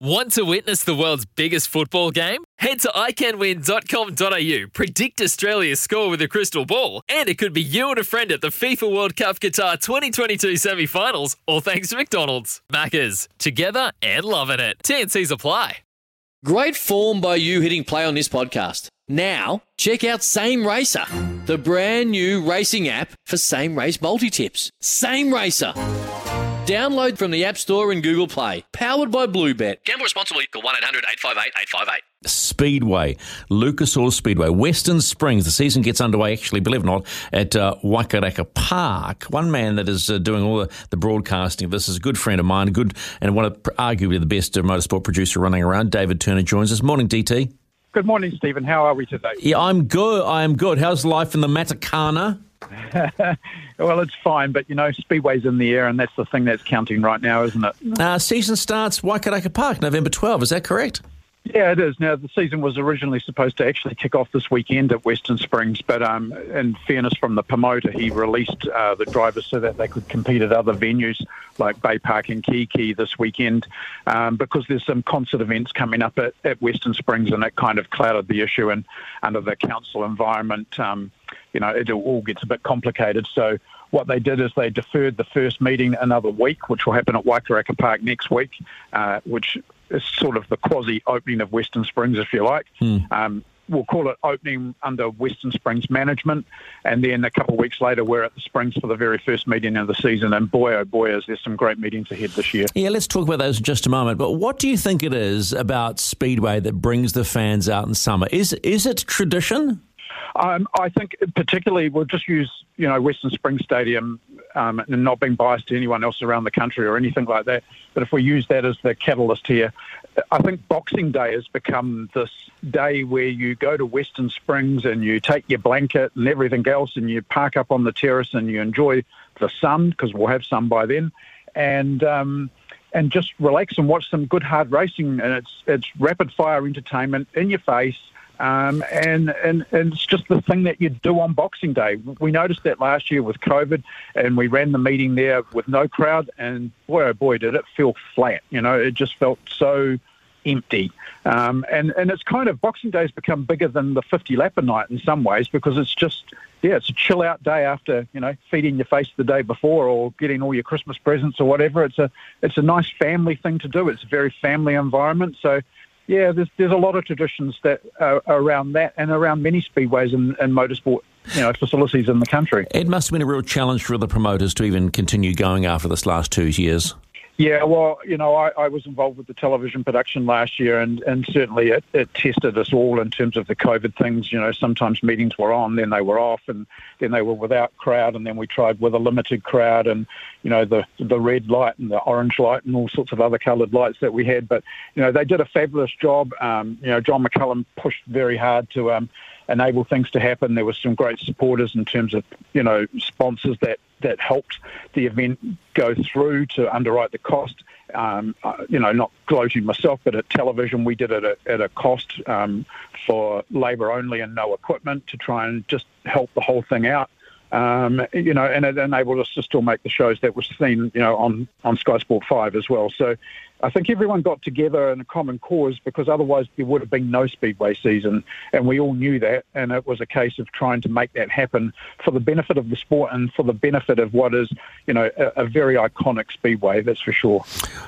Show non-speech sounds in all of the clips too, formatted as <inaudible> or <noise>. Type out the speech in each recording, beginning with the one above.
Want to witness the world's biggest football game? Head to iCanWin.com.au, predict Australia's score with a crystal ball, and it could be you and a friend at the FIFA World Cup Qatar 2022 semi finals, all thanks to McDonald's. Maccas, together and loving it. TNC's apply. Great form by you hitting play on this podcast. Now, check out Same Racer, the brand new racing app for same race multi tips. Same Racer. Download from the App Store and Google Play. Powered by Bluebet. Gamble responsibly. Call 1 800 858 858. Speedway, Lucas Oil Speedway, Western Springs. The season gets underway, actually, believe it or not, at uh, Waikaraka Park. One man that is uh, doing all the, the, broadcasting of this is a good friend of mine, good and one of arguably the best uh, motorsport producer running around. David Turner joins us. Morning, DT. Good morning, Stephen. How are we today? Yeah, I'm good. I am good. How's life in the Matakana? <laughs> well, it's fine, but you know, Speedway's in the air, and that's the thing that's counting right now, isn't it? Uh, season starts Waikaraka Park November 12. Is that correct? Yeah, it is. Now, the season was originally supposed to actually kick off this weekend at Western Springs, but um, in fairness from the promoter, he released uh, the drivers so that they could compete at other venues like Bay Park and Kiki this weekend um, because there's some concert events coming up at, at Western Springs, and it kind of clouded the issue. And under the council environment, um, you know, it all gets a bit complicated. So what they did is they deferred the first meeting another week, which will happen at Waikaraka Park next week, uh, which is sort of the quasi opening of Western Springs, if you like. Hmm. Um, we'll call it opening under Western Springs management. And then a couple of weeks later, we're at the Springs for the very first meeting of the season. And boy, oh boy, is there some great meetings ahead this year. Yeah, let's talk about those in just a moment. But what do you think it is about Speedway that brings the fans out in summer? Is, is it tradition? Um, I think particularly we'll just use you know Western Springs Stadium um, and not being biased to anyone else around the country or anything like that. But if we use that as the catalyst here, I think Boxing Day has become this day where you go to Western Springs and you take your blanket and everything else and you park up on the terrace and you enjoy the sun because we'll have sun by then, and um, and just relax and watch some good hard racing. And it's it's rapid fire entertainment in your face um, and, and, and it's just the thing that you do on Boxing Day. We noticed that last year with COVID, and we ran the meeting there with no crowd, and boy, oh boy, did it feel flat. You know, it just felt so empty. Um, and, and it's kind of, Boxing Day has become bigger than the 50 lap a night in some ways because it's just, yeah, it's a chill out day after, you know, feeding your face the day before or getting all your Christmas presents or whatever. It's a, it's a nice family thing to do. It's a very family environment. So, yeah, there's there's a lot of traditions that are around that and around many speedways and, and motorsport you know facilities in the country. It must have been a real challenge for the promoters to even continue going after this last two years. Yeah, well, you know, I, I, was involved with the television production last year, and, and certainly it, it, tested us all in terms of the COVID things. You know, sometimes meetings were on, then they were off, and then they were without crowd, and then we tried with a limited crowd, and you know, the the red light and the orange light and all sorts of other coloured lights that we had. But you know, they did a fabulous job. Um, you know, John McCullum pushed very hard to. Um, enable things to happen. There were some great supporters in terms of you know sponsors that that helped the event go through to underwrite the cost. Um, uh, you know, not gloating myself, but at television we did it at, at a cost um, for labour only and no equipment to try and just help the whole thing out. Um, you know, and it enabled us to still make the shows that were seen, you know, on, on Sky Sport 5 as well. So I think everyone got together in a common cause because otherwise there would have been no Speedway season. And we all knew that. And it was a case of trying to make that happen for the benefit of the sport and for the benefit of what is, you know, a, a very iconic Speedway, that's for sure.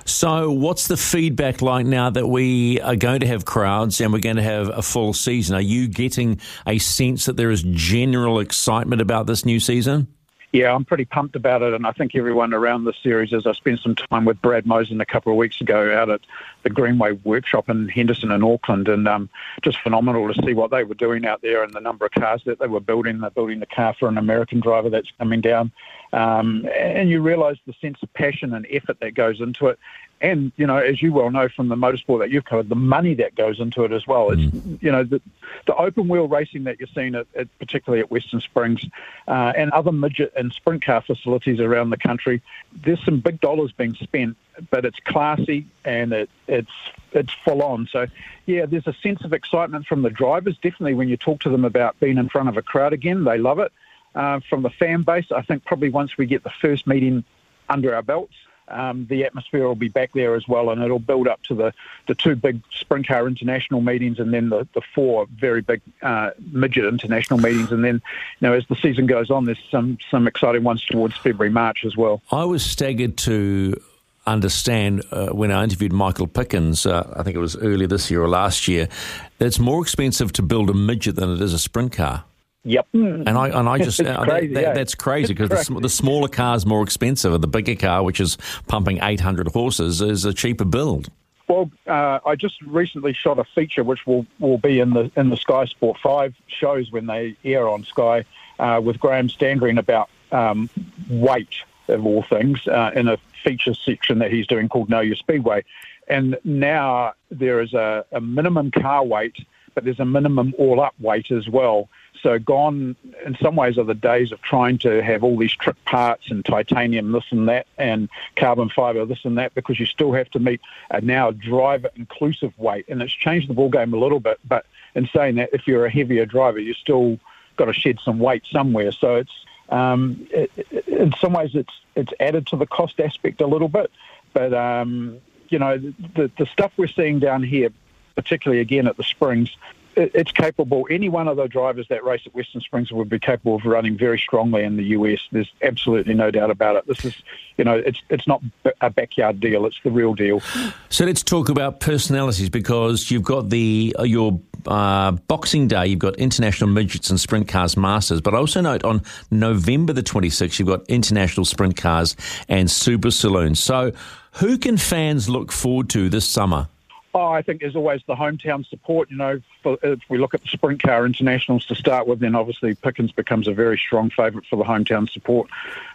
So, what's the feedback like now that we are going to have crowds and we're going to have a full season? Are you getting a sense that there is general excitement about this new season? Yeah, I'm pretty pumped about it, and I think everyone around the series is. I spent some time with Brad Mosen a couple of weeks ago out at the Greenway Workshop in Henderson in Auckland, and um, just phenomenal to see what they were doing out there and the number of cars that they were building. They're building the car for an American driver that's coming down, um, and you realise the sense of passion and effort that goes into it. and you know, as you well know from the motorsport that you've covered, the money that goes into it as well. It's mm. you know the, the open wheel racing that you're seeing, at, at particularly at Western Springs, uh, and other midget and sprint car facilities around the country. There's some big dollars being spent, but it's classy and it, it's it's full on. So yeah, there's a sense of excitement from the drivers. Definitely, when you talk to them about being in front of a crowd again, they love it. Uh, from the fan base, I think probably once we get the first meeting under our belts, um, the atmosphere will be back there as well, and it'll build up to the, the two big sprint car international meetings, and then the, the four very big uh, midget international meetings, and then you know as the season goes on, there's some some exciting ones towards February March as well. I was staggered to understand uh, when I interviewed Michael Pickens, uh, I think it was earlier this year or last year, that it's more expensive to build a midget than it is a sprint car. Yep. And I and I <laughs> just uh, crazy, that, yeah. that's crazy because the, the, smaller car is more expensive. And the bigger car, which is pumping 800 horses, is a cheaper build. Well, uh, I just recently shot a feature which will, will be in the in the Sky Sport Five shows when they air on Sky uh, with Graham Stangreen about um, weight of all things uh, in a feature section that he's doing called Know Your Speedway. And now there is a, a minimum car weight, but there's a minimum all up weight as well. So gone in some ways are the days of trying to have all these trick parts and titanium this and that and carbon fibre this and that because you still have to meet a now driver inclusive weight and it's changed the ball game a little bit. But in saying that, if you're a heavier driver, you still got to shed some weight somewhere. So it's um, it, in some ways it's it's added to the cost aspect a little bit, but um, you know the the stuff we're seeing down here, particularly again at the Springs, it's capable. Any one of the drivers that race at Western Springs would be capable of running very strongly in the US. There's absolutely no doubt about it. This is, you know, it's it's not a backyard deal. It's the real deal. So let's talk about personalities because you've got the uh, your uh, Boxing Day. You've got International Midgets and Sprint Cars Masters, but I also note on November the 26th, you've got International Sprint Cars and Super Saloons. So who can fans look forward to this summer? Oh, I think there's always the hometown support. You know, for, if we look at the sprint car internationals to start with, then obviously Pickens becomes a very strong favourite for the hometown support.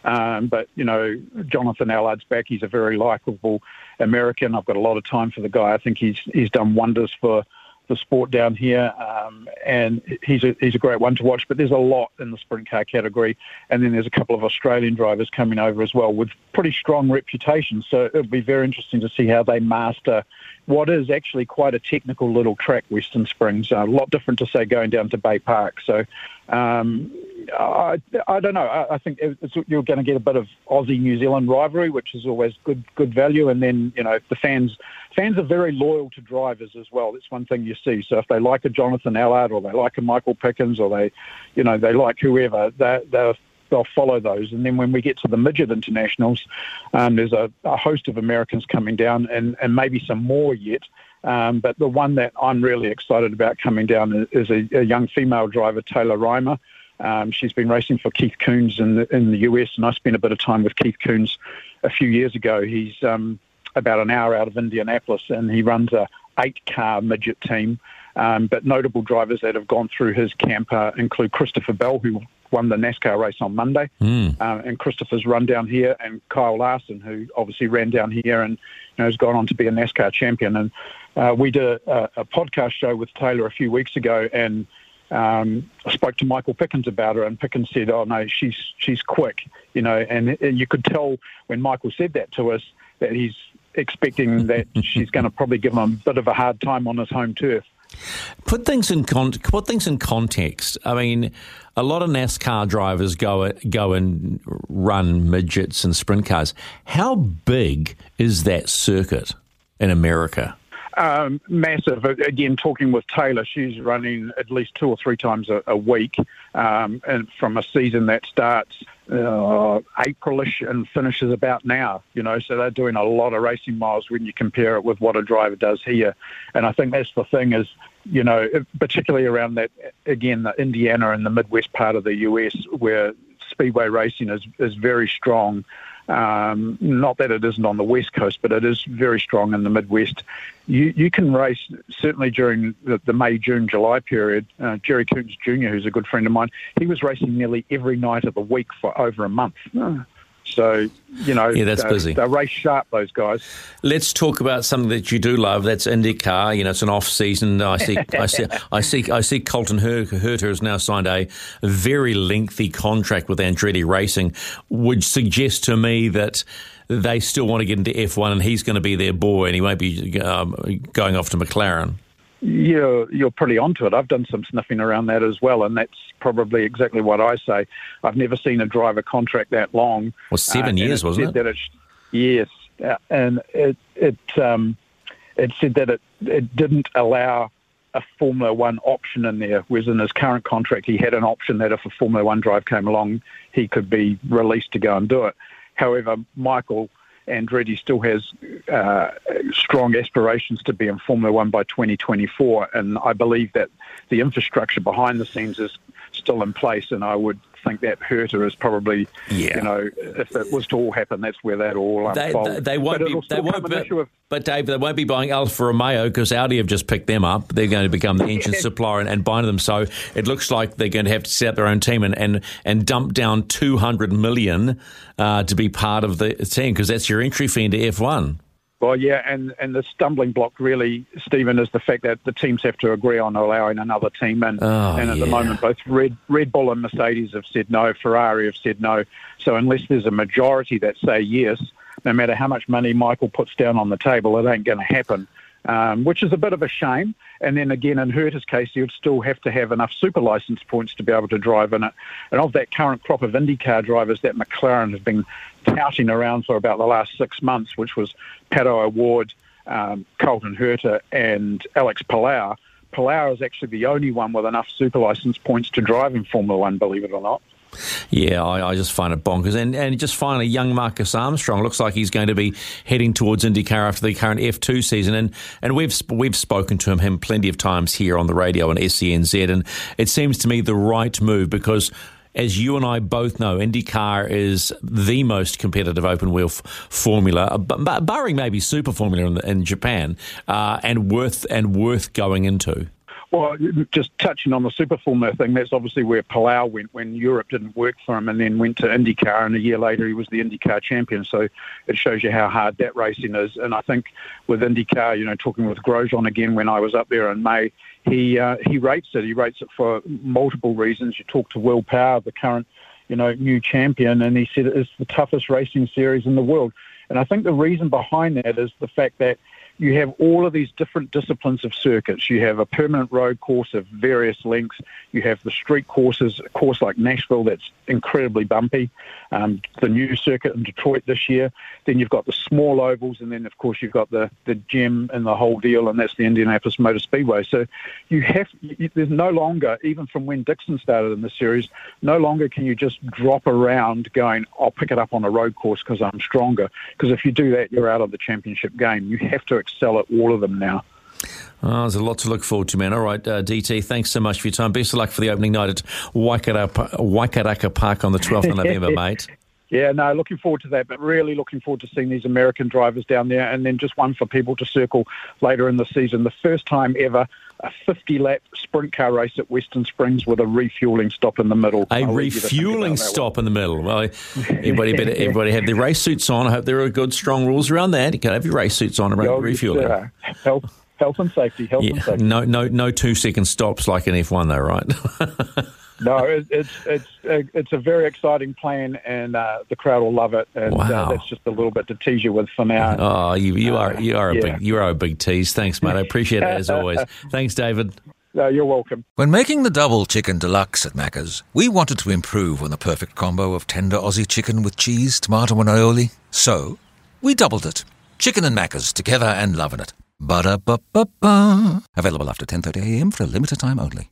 Um, but you know, Jonathan Allard's back. He's a very likable American. I've got a lot of time for the guy. I think he's he's done wonders for the sport down here, um, and he's a he's a great one to watch. But there's a lot in the sprint car category, and then there's a couple of Australian drivers coming over as well with pretty strong reputations. So it'll be very interesting to see how they master what is actually quite a technical little track, Western Springs. Uh, a lot different to say going down to Bay Park. So um, I, I don't know. I, I think you're going to get a bit of Aussie New Zealand rivalry, which is always good good value. And then you know the fans fans are very loyal to drivers as well. That's one thing you see. So if they like a Jonathan Allard or they like a Michael Pickens or they, you know, they like whoever, they're, they're they'll follow those. And then when we get to the midget internationals, um, there's a, a, host of Americans coming down, and, and maybe some more yet. Um, but the one that I'm really excited about coming down is a, a young female driver, Taylor Reimer. Um, she's been racing for Keith Kunz in the, in the US, and I spent a bit of time with Keith Kunz a few years ago. He's um, about an hour out of Indianapolis, and he runs a eight-car midget team. Um, but notable drivers that have gone through his camp uh, include Christopher Bell, who won the NASCAR race on Monday, mm. um, and Christopher's run down here, and Kyle Larson, who obviously ran down here and you know, has gone on to be a NASCAR champion. And uh, we did a, a, podcast show with Taylor a few weeks ago, and um, I spoke to Michael Pickens about her, and Pickens said, "Oh no, she's she's quick," you know, and, and you could tell when Michael said that to us that he's expecting that <laughs> she's going to probably give him a bit of a hard time on his home turf. Put things in con- put things in context. I mean, a lot of NASCAR drivers go go and run midgets and sprint cars. How big is that circuit in America? Um, massive. Again, talking with Taylor, she's running at least two or three times a, a week, um, and from a season that starts uh, Aprilish and finishes about now. You know, so they're doing a lot of racing miles when you compare it with what a driver does here. And I think that's the thing is, you know, particularly around that again, the Indiana and the Midwest part of the US where speedway racing is is very strong. Um, not that it isn't on the west coast, but it is very strong in the Midwest. You you can race certainly during the, the May, June, July period. Uh, Jerry Coons Jr., who's a good friend of mine, he was racing nearly every night of the week for over a month. So, you know, Yeah, that's they're, busy. They're race sharp, those guys. Let's talk about something that you do love. That's IndyCar. You know, it's an off season. I see, I see, <laughs> I see, I see. Colton Her- Herta has now signed a very lengthy contract with Andretti Racing, would suggest to me that they still want to get into F1, and he's going to be their boy, and he won't be um, going off to McLaren. You're, you're pretty onto it. I've done some sniffing around that as well, and that's probably exactly what I say. I've never seen a driver contract that long. Well, seven Uh, years, it wasn't it? It's, yes, uh, and it it um, it said that it it didn't allow a Formula One option in there, whereas in his current contract he had an option that if a Formula One drive came along, he could be released to go and do it. However, Michael Andretti still has uh, strong aspirations to be in Formula One by 2024, and I believe that the infrastructure behind the scenes is still in place, and I would think that Herta is probably, Yeah. you know, if it was to all happen, that's where that all They, unfold. they, they won't But be. They won't be. of But Dave, they won't be buying Alfa Romeo because Audi have just picked them up. They're going to become the engine supplier and, and buy them. So it looks like they're going to have to set up their own team and and, and dump down two hundred million uh, to be part of the team because that's your entry fee into F one. Well, yeah, and, and the stumbling block really, Stephen, is the fact that the teams have to agree on allowing another team in. Oh, and at yeah. the moment, both Red, Red Bull and Mercedes have said no, Ferrari have said no. So unless there's a majority that say yes, no matter how much money Michael puts down on the table, it ain't going to happen. Um, which is a bit of a shame. And then again, in Herta's case, you'd still have to have enough super license points to be able to drive in it. And of that current crop of IndyCar drivers that McLaren have been touting around for about the last six months, which was Pato O'Ward, um, Colton Herta, and Alex Palou. Palou is actually the only one with enough super license points to drive in Formula One, believe it or not. Yeah, I, I just find it bonkers. And and just finally, young Marcus Armstrong looks like he's going to be heading towards IndyCar after the current F2 season. And and we've we've spoken to him, him plenty of times here on the radio and SENZ. And it seems to me the right move because. As you and I both know, IndyCar is the most competitive open wheel f- formula, uh, b- barring maybe Super Formula in, in Japan, uh, and worth and worth going into. Well, just touching on the Super Formula thing, that's obviously where Palou went when Europe didn't work for him and then went to IndyCar, and a year later he was the IndyCar champion. So it shows you how hard that racing is. And I think with IndyCar, you know, talking with Grosjean again when I was up there in May, he uh, he rates it. He rates it for multiple reasons. You talk to Will Power, the current, you know, new champion, and he said it is the toughest racing series in the world. And I think the reason behind that is the fact that you have all of these different disciplines of circuits. You have a permanent road course of various lengths. You have the street courses, a course like Nashville that's incredibly bumpy. Um, the new circuit in Detroit this year. Then you've got the small ovals, and then of course you've got the the gem and the whole deal, and that's the Indianapolis Motor Speedway. So you have you, there's no longer, even from when Dixon started in the series, no longer can you just drop around going, I'll pick it up on a road course because I'm stronger. Because if you do that, you're out of the championship game. You have to excel at all of them now. Oh, there's a lot to look forward to, man. All right, uh, DT, thanks so much for your time. Best of luck for the opening night at Waikaraka, Waikaraka Park on the 12th of November, <laughs> mate. Yeah, no, looking forward to that, but really looking forward to seeing these American drivers down there. And then just one for people to circle later in the season. The first time ever, a 50 lap sprint car race at Western Springs with a refueling stop in the middle. A I'll leave you to think refueling about that one. stop in the middle. Well, everybody, better, everybody have their race suits on. I hope there are good, strong rules around that. You can have your race suits on around Yeah, the refueling. uh, health, health and safety, health and safety. no, no, no two second stops like in F1, though, right? <laughs> No, it, it's it's uh, it's a very exciting plan, and uh, the crowd will love it. And Wow. uh, that's just a little bit to tease you with for now. oh, you, you are, you are a yeah. big, you are a big tease. Thanks, mate. I appreciate it as always. <laughs> Thanks, David. Uh, you're welcome. When making the double chicken deluxe at Macca's, we wanted to improve on the perfect combo of tender Aussie chicken with cheese, tomato, and aioli. So, we doubled it. Chicken and Macca's together and loving it. Ba-da-ba-ba-ba. Available after 10.30am for a limited time only.